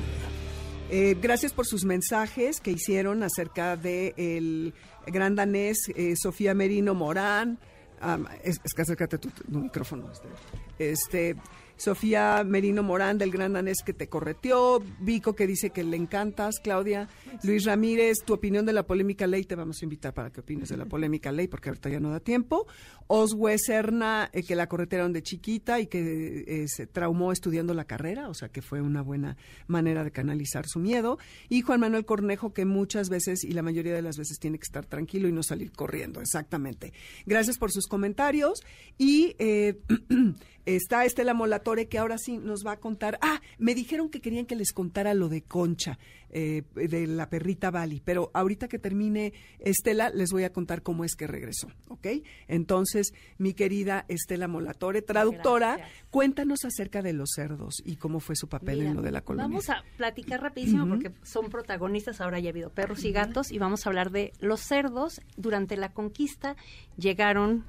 Eh, gracias por sus mensajes que hicieron acerca de el gran danés eh, Sofía Merino Morán. Am, es, es que acércate tu, tu micrófono. Este, este, Sofía Merino Morán del gran danés que te correteó. Vico que dice que le encantas, Claudia. Luis Ramírez, tu opinión de la polémica ley. Te vamos a invitar para que opines de la polémica ley porque ahorita ya no da tiempo. Oswe Serna, eh, que la corretearon de chiquita y que eh, se traumó estudiando la carrera, o sea que fue una buena manera de canalizar su miedo. Y Juan Manuel Cornejo, que muchas veces y la mayoría de las veces tiene que estar tranquilo y no salir corriendo, exactamente. Gracias por sus comentarios. Y eh, está Estela Que ahora sí nos va a contar. Ah, me dijeron que querían que les contara lo de Concha, eh, de la perrita Bali, pero ahorita que termine Estela, les voy a contar cómo es que regresó, ¿ok? Entonces, mi querida Estela Molatore, traductora, Gracias. cuéntanos acerca de los cerdos y cómo fue su papel Mira, en lo de la colonia. Vamos a platicar rapidísimo porque son protagonistas, ahora ya ha habido perros y gatos y vamos a hablar de los cerdos. Durante la conquista llegaron,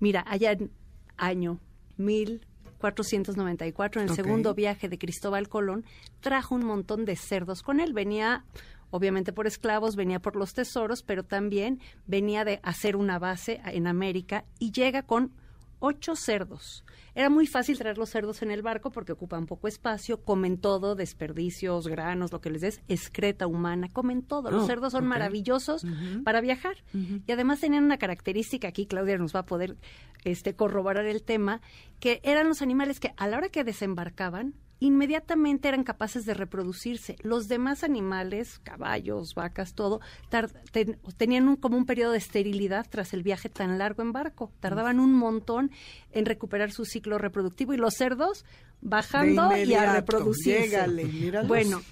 mira, allá en año 1494, en el segundo viaje de Cristóbal Colón, trajo un montón de cerdos con él. Venía obviamente por esclavos, venía por los tesoros, pero también venía de hacer una base en América y llega con ocho cerdos. Era muy fácil traer los cerdos en el barco porque ocupan poco espacio, comen todo, desperdicios, granos, lo que les des, excreta humana, comen todo. Los Oh, cerdos son maravillosos para viajar. Y además tenían una característica, aquí Claudia nos va a poder este, corroborar el tema, que eran los animales que a la hora que desembarcaban, inmediatamente eran capaces de reproducirse. Los demás animales, caballos, vacas, todo, tenían un- como un periodo de esterilidad tras el viaje tan largo en barco. Tardaban un montón en recuperar su ciclo reproductivo y los cerdos bajando y a reproducirse. Bueno,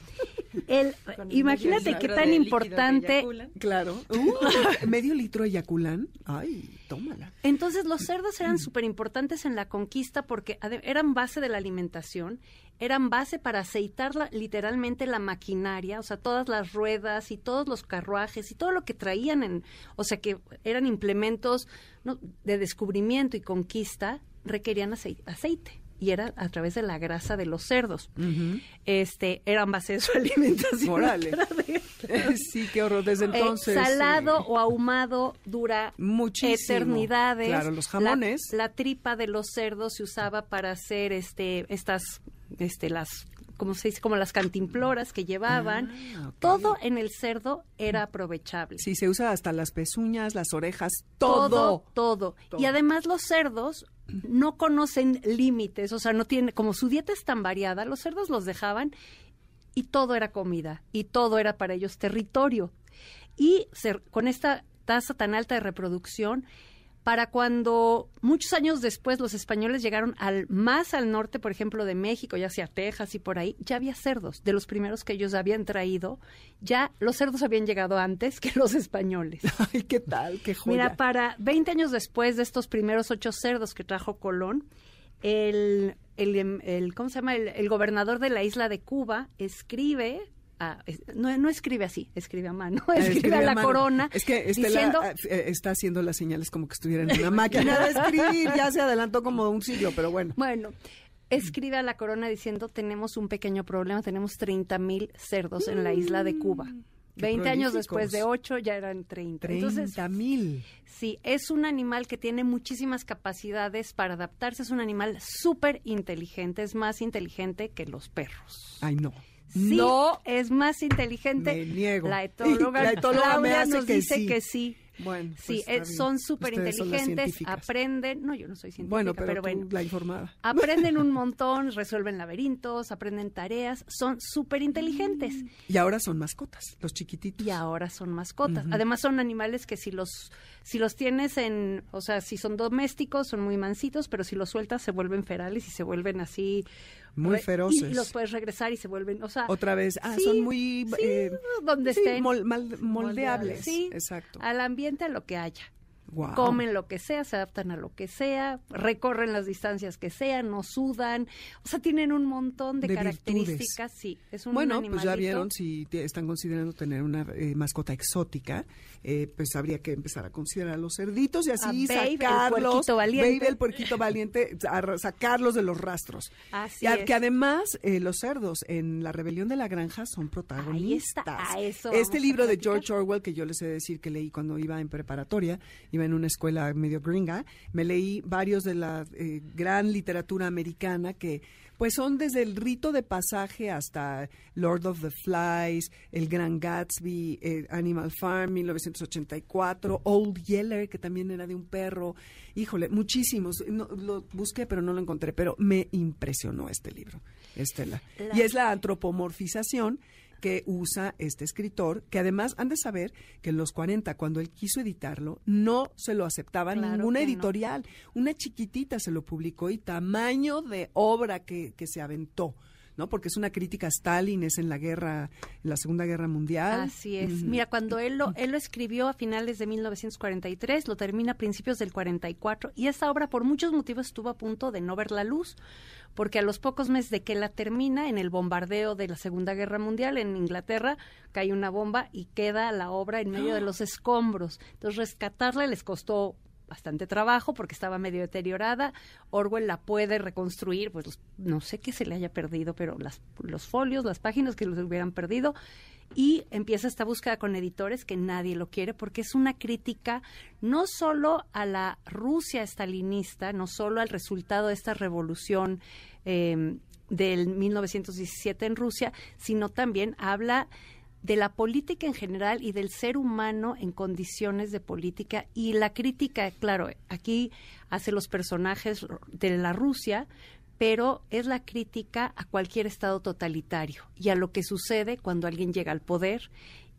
el, imagínate qué tan importante Claro. Uh, medio litro eyaculan. Ay, tómala. Entonces los cerdos eran súper importantes en la conquista porque eran base de la alimentación, eran base para aceitar la- literalmente la maquinaria, o sea, todas las ruedas y todos los carruajes y todo lo que traían en, o sea, que eran implementos ¿no? de descubrimiento y conquista, requerían acei- aceite. Y era a través de la grasa de los cerdos. Este, eran base de su alimentación. Vez. sí, qué horror. Desde Eh, entonces. salado eh, o ahumado dura Muchísimo. eternidades. Claro, los jamones. La, tripa de los cerdos se usaba para hacer este estas este las como se dice como las cantimploras que llevaban. Ah. Todo en el cerdo era aprovechable. Sí, se usa hasta las pezuñas, las orejas, todo, todo. todo. Todo. Y además los cerdos no conocen límites, o sea, no tiene, como su dieta es tan variada, los cerdos los dejaban y todo era comida y todo era para ellos territorio. Y con esta tasa tan alta de reproducción, para cuando muchos años después los españoles llegaron al más al norte, por ejemplo, de México, ya sea Texas y por ahí, ya había cerdos, de los primeros que ellos habían traído, ya los cerdos habían llegado antes que los españoles. Ay, ¿qué tal? Qué joya. Mira, para 20 años después de estos primeros ocho cerdos que trajo Colón, el, el, el- ¿cómo se llama? El, el gobernador de la isla de Cuba escribe, no, no escribe así, escribe a mano, Ah, escribe, a la mano. corona, Es que Estela diciendo, eh, está haciendo las señales como que estuviera en una máquina de escribir. Ya se adelantó como un siglo, pero bueno. bueno, escribe a la corona diciendo, tenemos un pequeño problema, tenemos 30 mil cerdos en la isla de Cuba. Mm, Qué 20 años después de 8 ya eran 30. Entonces, 30 mil. Sí, es un animal que tiene muchísimas capacidades para adaptarse. Es un animal súper inteligente, es más inteligente que los perros. Ay, no. Sí, No. es más inteligente. Me niego. La etóloga, La etóloga me Claudia hace nos que dice sí. que sí. Bueno, Sí, pues está eh, son súper inteligentes, aprenden, no, yo no soy científica, Bueno, pero, pero, tú, bueno, la informada. aprenden un montón, resuelven laberintos, aprenden tareas, son súper inteligentes. Y ahora son mascotas, los chiquititos. y ahora son mascotas. Además son animales que si los si los tienes en, o sea, si son domésticos son muy mansitos, pero si los sueltas se vuelven ferales y se vuelven así Muy feroces. Y, y los puedes regresar y se vuelven, o sea, Otra vez, ah, sí, son muy... sí, eh, donde sí, estén mol- mal- moldeables. Sí, Exacto. al ambiente a lo que haya. Comen lo que sea, se adaptan a lo que sea, recorren las distancias que sean, no sudan, o sea, tienen un montón de, De características, sí, es un Bueno, pues ya vieron, si te- están considerando tener una eh, mascota exótica, eh, pues habría que empezar a considerar a los cerditos y así A el sacarlos. puerquito valiente. El puerquito valiente, a sacarlos de los rastros. Así Y a- es. Que además eh, los cerdos en la rebelión de la granja son Ahí protagonistas. está, a eso este a libro de. George Orwell, que yo les he de decir que leí cuando iba en preparatoria, iba en una escuela medio gringa, me leí varios de la eh, gran literatura americana que pues son desde el rito de pasaje hasta Lord of the Flies, El Gran Gatsby, eh, Animal Farm, 1984, Old Yeller, que también era de un perro. Híjole, muchísimos. No, lo busqué, pero no lo encontré. Pero me impresionó este libro, Estela. La- Y es la antropomorfización que usa este escritor, que además han de saber que en los 40, cuando él quiso editarlo, no se lo aceptaba Claro ninguna no. editorial. Una chiquitita se lo publicó y tamaño de obra que, que se aventó. ¿No? Porque es una crítica a Stalin, es en la guerra, en la Segunda Guerra Mundial. Así es. Mira, cuando él lo, él lo escribió a finales de 1943, lo termina a principios del 44 y esta obra por muchos motivos estuvo a punto de no ver la luz, porque a los pocos meses de que la termina, en el bombardeo de la Segunda Guerra Mundial en Inglaterra, cae una bomba y queda la obra en medio de los escombros. Entonces, rescatarla les costó bastante trabajo porque estaba medio deteriorada. Orwell la puede reconstruir, pues no sé qué se le haya perdido, pero las, los folios, las páginas que los hubieran perdido. Y empieza esta búsqueda con editores que nadie lo quiere porque es una crítica no solo a la Rusia estalinista, no solo al resultado de esta revolución eh, del 1917 en Rusia, sino también habla de la política en general y del ser humano en condiciones de política y la crítica, claro, aquí hace los personajes de la Rusia, pero es la crítica a cualquier estado totalitario y a lo que sucede cuando alguien llega al poder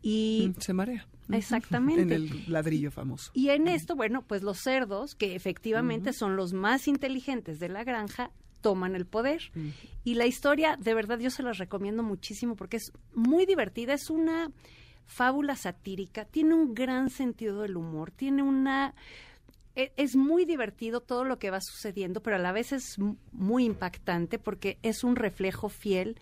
y Mm, se marea. Exactamente. En el ladrillo famoso. y en esto, bueno, pues los cerdos, que efectivamente son los más inteligentes de la granja, toman el poder. Y la historia, de verdad, yo se las recomiendo muchísimo porque es muy divertida, es una fábula satírica, tiene un gran sentido del humor, tiene una... e- Es muy divertido todo lo que va sucediendo, pero a la vez es muy impactante porque es un reflejo fiel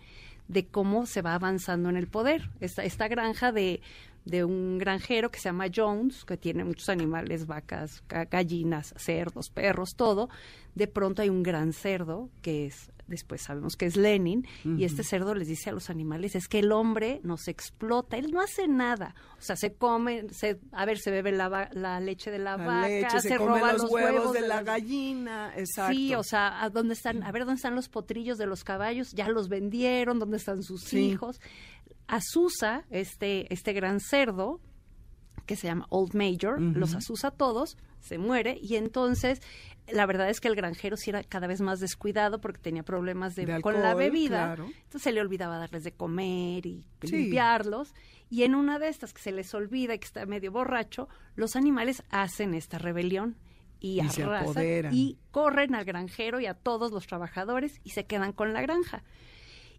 de cómo se va avanzando en el poder. Esta, esta granja de, de un granjero que se llama Jones, que tiene muchos animales, vacas, ga- gallinas, cerdos, perros, todo. De pronto hay un gran cerdo, que es, después sabemos que es Lenin, y este cerdo les dice a los animales, es que el hombre nos explota, él no hace nada. O sea, se come, se, a ver, se bebe la, la leche de la, La vaca, leche, se, se come roba los, huevos, de, la gallina. Exacto. Sí, o sea, ¿a dónde están? A ver, ¿dónde están los potrillos de los caballos? Ya los vendieron, ¿dónde están sus Sí. hijos? Azusa, este, este gran cerdo, que se llama Old Major, los asusa a todos, se muere, y entonces la verdad es que el granjero sí era cada vez más descuidado porque tenía problemas de, De con la bebida. claro. Entonces se le olvidaba darles de comer y Sí. limpiarlos. Y en una de estas que se les olvida y que está medio borracho, los animales hacen esta rebelión y, Y arrasan y corren al granjero y a todos los trabajadores y se quedan con la granja.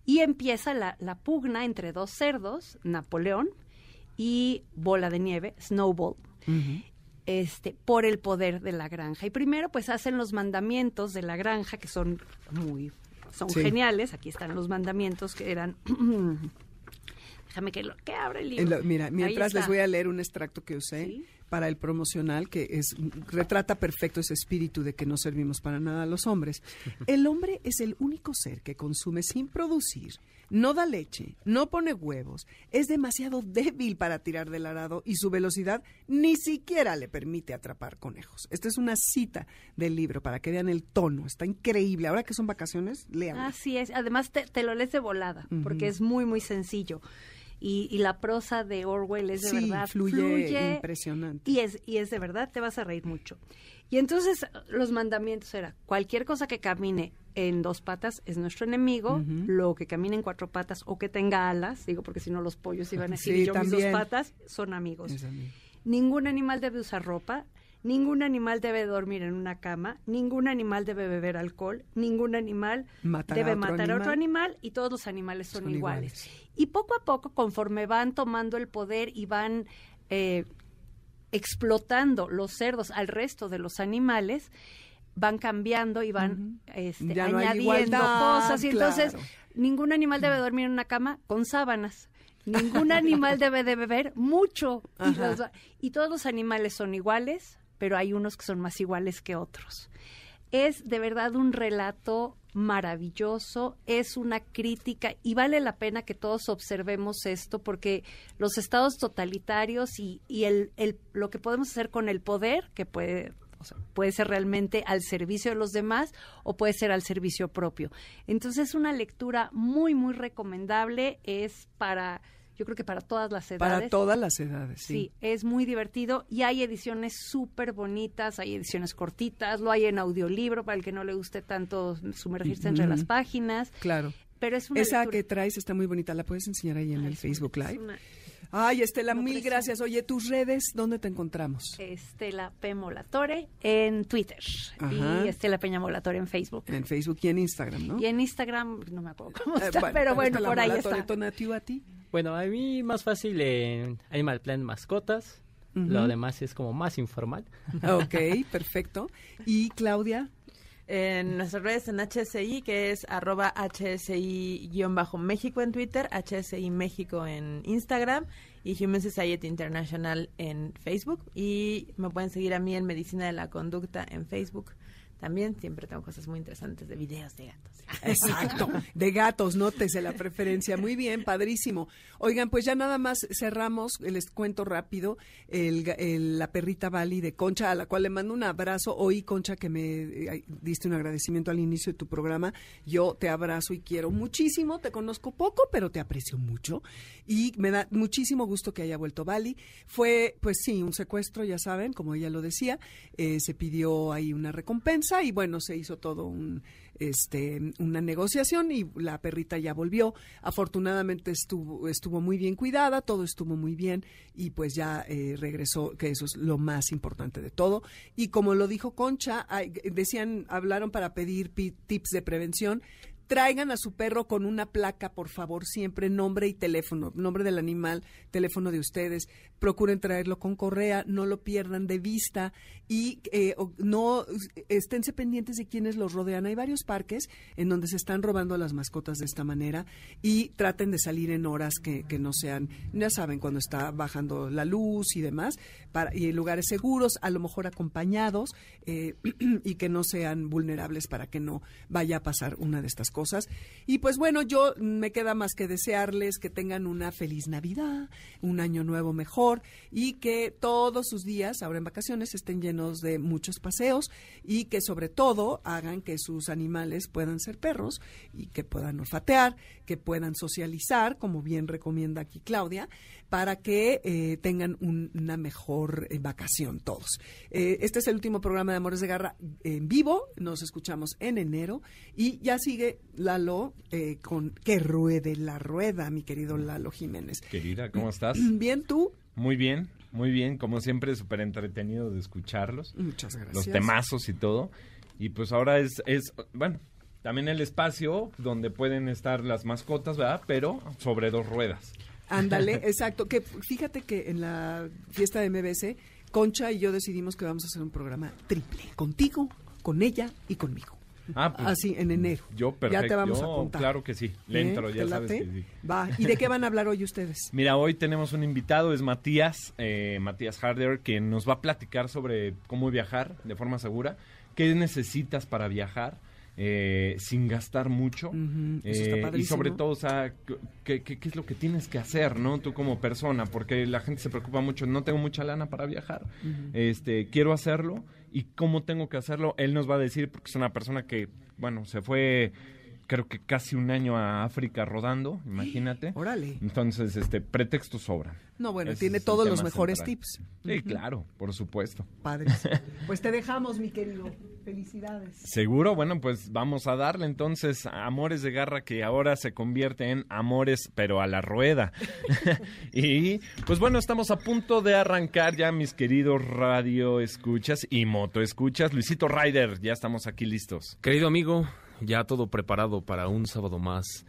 Y empieza la, la pugna entre dos cerdos, Napoleón y Bola de Nieve, Snowball, este, por el poder de la granja. Y primero, pues hacen los mandamientos de la granja, que son muy, son Sí. geniales. Aquí están los mandamientos que eran. Déjame que lo que abra el libro. lo- mira, mientras les voy a leer un extracto que usé Sí. Para el promocional que es retrata perfecto ese espíritu de que no servimos para nada a los hombres. El hombre es el único ser que consume sin producir, no da leche, no pone huevos, es demasiado débil para tirar del arado y su velocidad ni siquiera le permite atrapar conejos. Esta es una cita del libro para que vean el tono, está increíble. Ahora que son vacaciones, lean. Así es. Además, te, te lo lees de volada, porque es muy, muy sencillo. Y, y la prosa de Orwell es de Sí, verdad. fluye impresionante. Y es, y es de verdad, te vas a reír mucho. Y entonces los mandamientos era, cualquier cosa que camine en dos patas es nuestro enemigo, lo que camine en cuatro patas o que tenga alas, digo porque si no los pollos iban a decir, Sí, yo mis dos patas son amigos. Es amigo. Ningún animal debe usar ropa, ningún animal debe dormir en una cama, ningún animal debe beber alcohol, ningún animal Matar debe matar a otro animal. y todos los animales son, Son iguales. iguales. Y poco a poco, conforme van tomando el poder y van eh, explotando los cerdos al resto de los animales, van cambiando y van este, Ya no hay añadiendo igualdad, cosas. Y entonces, ningún animal debe dormir en una cama con sábanas. Ningún animal debe de beber mucho. Y, Ajá. los- y todos los animales son iguales, pero hay unos que son más iguales que otros. Es de verdad un relato maravilloso, es una crítica y vale la pena que todos observemos esto porque los estados totalitarios y, y el, el- lo que podemos hacer con el poder, que puede, o sea, puede ser realmente al servicio de los demás o puede ser al servicio propio. Entonces es una lectura muy, muy recomendable, es para, yo creo que para todas las edades. Para todas las edades, sí. Sí, es muy divertido y hay ediciones súper bonitas, hay ediciones cortitas, lo hay en audiolibro para el que no le guste tanto sumergirse entre las páginas, Claro. pero es una Esa lectura- que traes está muy bonita. ¿La puedes enseñar ahí en Ay, el Facebook es Live? una- Ay, Estela, mil gracias. Oye, tus redes, ¿dónde te encontramos? Estela P. Molatore en Twitter Ajá. y Estela Peña Molatore en Facebook. En Facebook y en Instagram, ¿no? Y en Instagram, no me acuerdo cómo Eh, está, pero bueno, por ahí Molatore, está. Tonatiuh, a ti. Bueno, a mí más fácil en Animal Plan Mascotas. Lo demás es como más informal. Ok, perfecto. ¿Y Claudia? En nuestras redes en HSI, que es arroba HSI-México en Twitter, HSI México en Instagram y Human Society International en Facebook. Y me pueden seguir a mí en Medicina de la Conducta en Facebook. También siempre tengo cosas muy interesantes de videos de gatos. Exacto, de gatos, nótese la preferencia. Muy bien, padrísimo. Oigan, pues ya nada más cerramos, les cuento rápido, el, el- la perrita Bali de Concha, a la cual le mando un abrazo. Hoy, Concha, que me eh, diste un agradecimiento al inicio de tu programa, yo te abrazo y quiero muchísimo, te conozco poco, pero te aprecio mucho. Y me da muchísimo gusto que haya vuelto Bali. Fue, pues sí, un secuestro, ya saben, como ella lo decía, eh, se pidió ahí una recompensa y bueno, se hizo todo un este una negociación y la perrita ya volvió. Afortunadamente estuvo estuvo muy bien cuidada, todo estuvo muy bien y pues ya eh, regresó, que eso es lo más importante de todo. Y como lo dijo Concha, decían hablaron para pedir tips de prevención. Traigan a su perro con una placa, por favor, siempre nombre y teléfono, nombre del animal, teléfono de ustedes. Procuren traerlo con correa, no lo pierdan de vista y eh, no esténse pendientes de quienes los rodean. Hay varios parques en donde se están robando a las mascotas de esta manera y traten de salir en horas que, que no sean, ya saben, cuando está bajando la luz y demás, para, y en lugares seguros, a lo mejor acompañados eh, y que no sean vulnerables para que no vaya a pasar una de estas cosas. Y pues bueno, yo me queda más que desearles que tengan una feliz Navidad, un año nuevo mejor y que todos sus días, ahora en vacaciones, estén llenos de muchos paseos y que sobre todo hagan que sus animales puedan ser perros y que puedan olfatear, que puedan socializar, como bien recomienda aquí Claudia, para que eh, tengan un- una mejor eh, vacación todos. Eh, este es el último programa de Amores de Garra en vivo, nos escuchamos en enero y ya sigue Lalo eh, con Que ruede la rueda, mi querido Lalo Jiménez. Querida, ¿cómo estás? Bien, tú. Muy bien, muy bien, como siempre, súper entretenido de escucharlos. Muchas gracias. Los temazos y todo. Y pues ahora es, es, bueno, también el espacio donde pueden estar las mascotas, ¿verdad? Pero sobre dos ruedas. Ándale, exacto. Que fíjate que en la fiesta de MBS, Concha y yo decidimos que vamos a hacer un programa triple. Contigo, con ella y conmigo. Ah, pues, Así, en enero. Yo, perfecto. Ya te vamos a Yo, contar. Claro que sí. Le ¿Eh? entro, ya ¿Te sabes late? que sí. Va. ¿Y de qué van a hablar hoy ustedes? Mira, hoy tenemos un invitado, es Matías, eh, Matías Harder, que nos va a platicar sobre cómo viajar de forma segura, qué necesitas para viajar eh, sin gastar mucho eso está eh, y sobre todo, o sea, qué, qué- qué es lo que tienes que hacer, ¿no? Tú como persona, porque la gente se preocupa mucho, no tengo mucha lana para viajar, este, quiero hacerlo y cómo tengo que hacerlo, él nos va a decir, porque es una persona que, bueno, se fue creo que casi un año a África rodando, imagínate. Órale. Entonces, este, pretextos sobran. No, bueno, Ese tiene todos los mejores central. tips. Sí, claro, por supuesto. Padres. Pues te dejamos, mi querido. Felicidades. Seguro, bueno, pues vamos a darle entonces a Amores de Garra que ahora se convierte en Amores pero a la rueda. y pues bueno, estamos a punto de arrancar ya mis queridos radio escuchas y moto escuchas. Luisito Ryder, ya estamos aquí listos. Querido amigo, ya todo preparado para un sábado más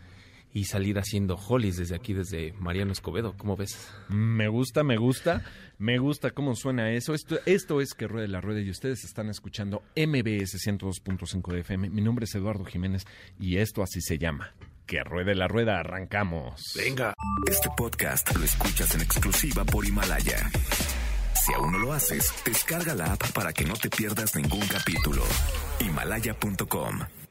y salir haciendo hollies desde aquí, desde Mariano Escobedo. ¿Cómo ves? Me gusta, me gusta, me gusta cómo suena eso. Esto, esto es que ruede la rueda y ustedes están escuchando MBS 102.5 de FM. Mi nombre es Eduardo Jiménez y esto así se llama. Que ruede la rueda, arrancamos. Venga. Este podcast lo escuchas en exclusiva por Himalaya. Si aún no lo haces, descarga la app para que no te pierdas ningún capítulo. Himalaya.com